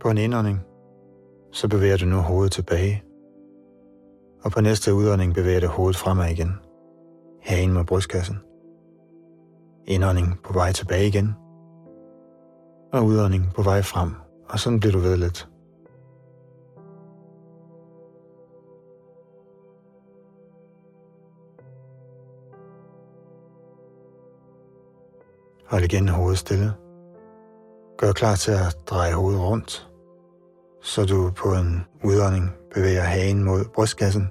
På en indånding, så bevæger du nu hovedet tilbage. Og på næste udånding bevæger du hovedet fremad igen. Herinde mod brystkassen. Indånding på vej tilbage igen. Og udånding på vej frem. Og sådan bliver du ved lidt. Hold igen hovedet stille. Gør klar til at dreje hovedet rundt, så du på en udånding bevæger hagen mod brystkassen,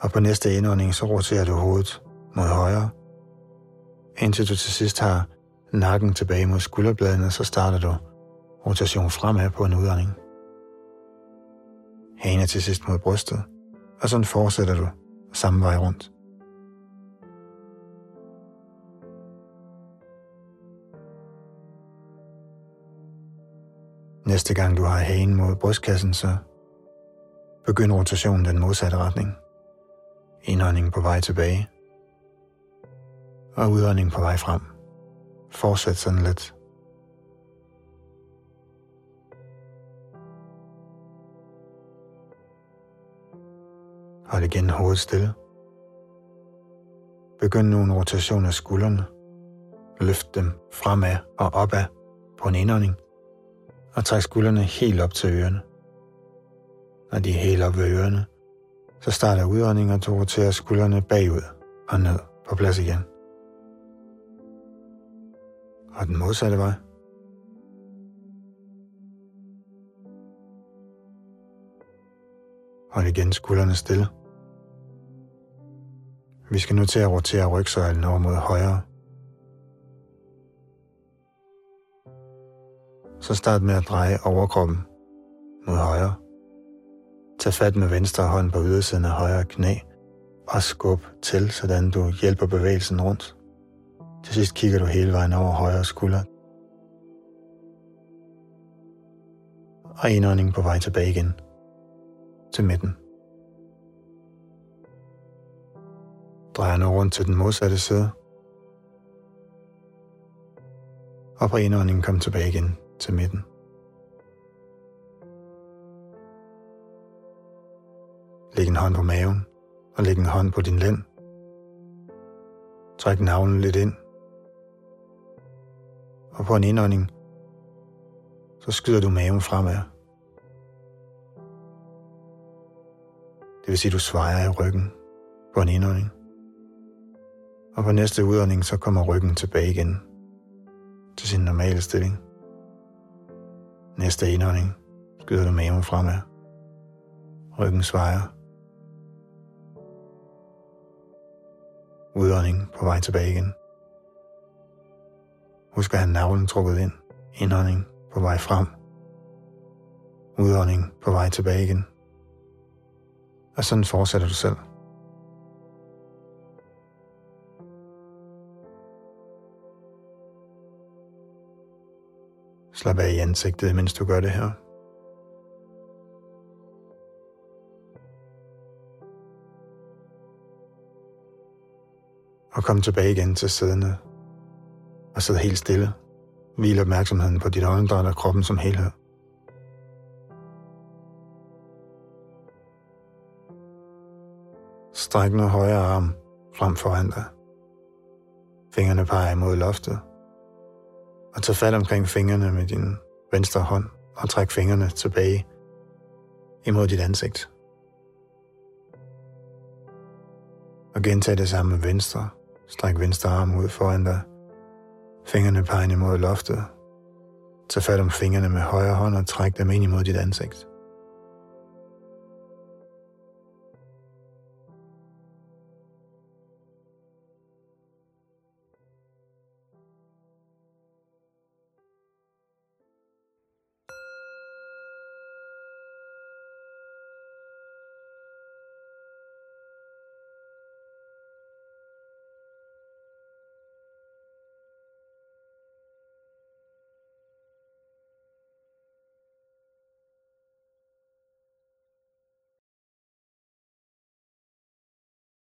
og på næste indånding så roterer du hovedet mod højre, indtil du til sidst har nakken tilbage mod skulderbladene, så starter du rotation fremad på en udånding. Hagen er til sidst mod brystet, og sådan fortsætter du samme vej rundt. Næste gang du har hagen mod brystkassen, så begynd rotationen den modsatte retning. Indånding på vej tilbage. Og udånding på vej frem. Fortsæt sådan lidt. Hold igen hovedet stille. Begynd nu en rotation af skuldrene. Løft dem fremad og opad på en indånding og træk skuldrene helt op til ørerne. Når de er helt op ved ørerne, så starter udåndingen, og du roterer skuldrene bagud og ned på plads igen. Og den modsatte vej. Hold igen skuldrene stille. Vi skal nu til at rotere rygsøjlen over mod højre så start med at dreje overkroppen mod højre. Tag fat med venstre hånd på ydersiden af højre knæ og skub til, sådan du hjælper bevægelsen rundt. Til sidst kigger du hele vejen over højre skulder. Og indånding på vej tilbage igen til midten. Drejer nu rundt til den modsatte side. Og på indåndingen kom tilbage igen til midten. Læg en hånd på maven og læg en hånd på din lænd. Træk navlen lidt ind. Og på en indånding, så skyder du maven fremad. Det vil sige, at du svejer i ryggen på en indånding. Og på næste udånding, så kommer ryggen tilbage igen til sin normale stilling. Næste indånding skyder du maven fremad. Ryggen svejer. Udånding på vej tilbage igen. Husk at have navlen trukket ind. Indånding på vej frem. Udånding på vej tilbage igen. Og sådan fortsætter du selv. Slap af i ansigtet, mens du gør det her. Og kom tilbage igen til siddende. Og sid helt stille. Hvil opmærksomheden på dit åndedræt og kroppen som helhed. Stræk nu højre arm frem foran dig. Fingrene peger mod loftet og tag fat omkring fingrene med din venstre hånd og træk fingrene tilbage imod dit ansigt. Og gentag det samme med venstre. Stræk venstre arm ud foran dig. Fingrene peger imod loftet. Tag fat om fingrene med højre hånd og træk dem ind imod dit ansigt.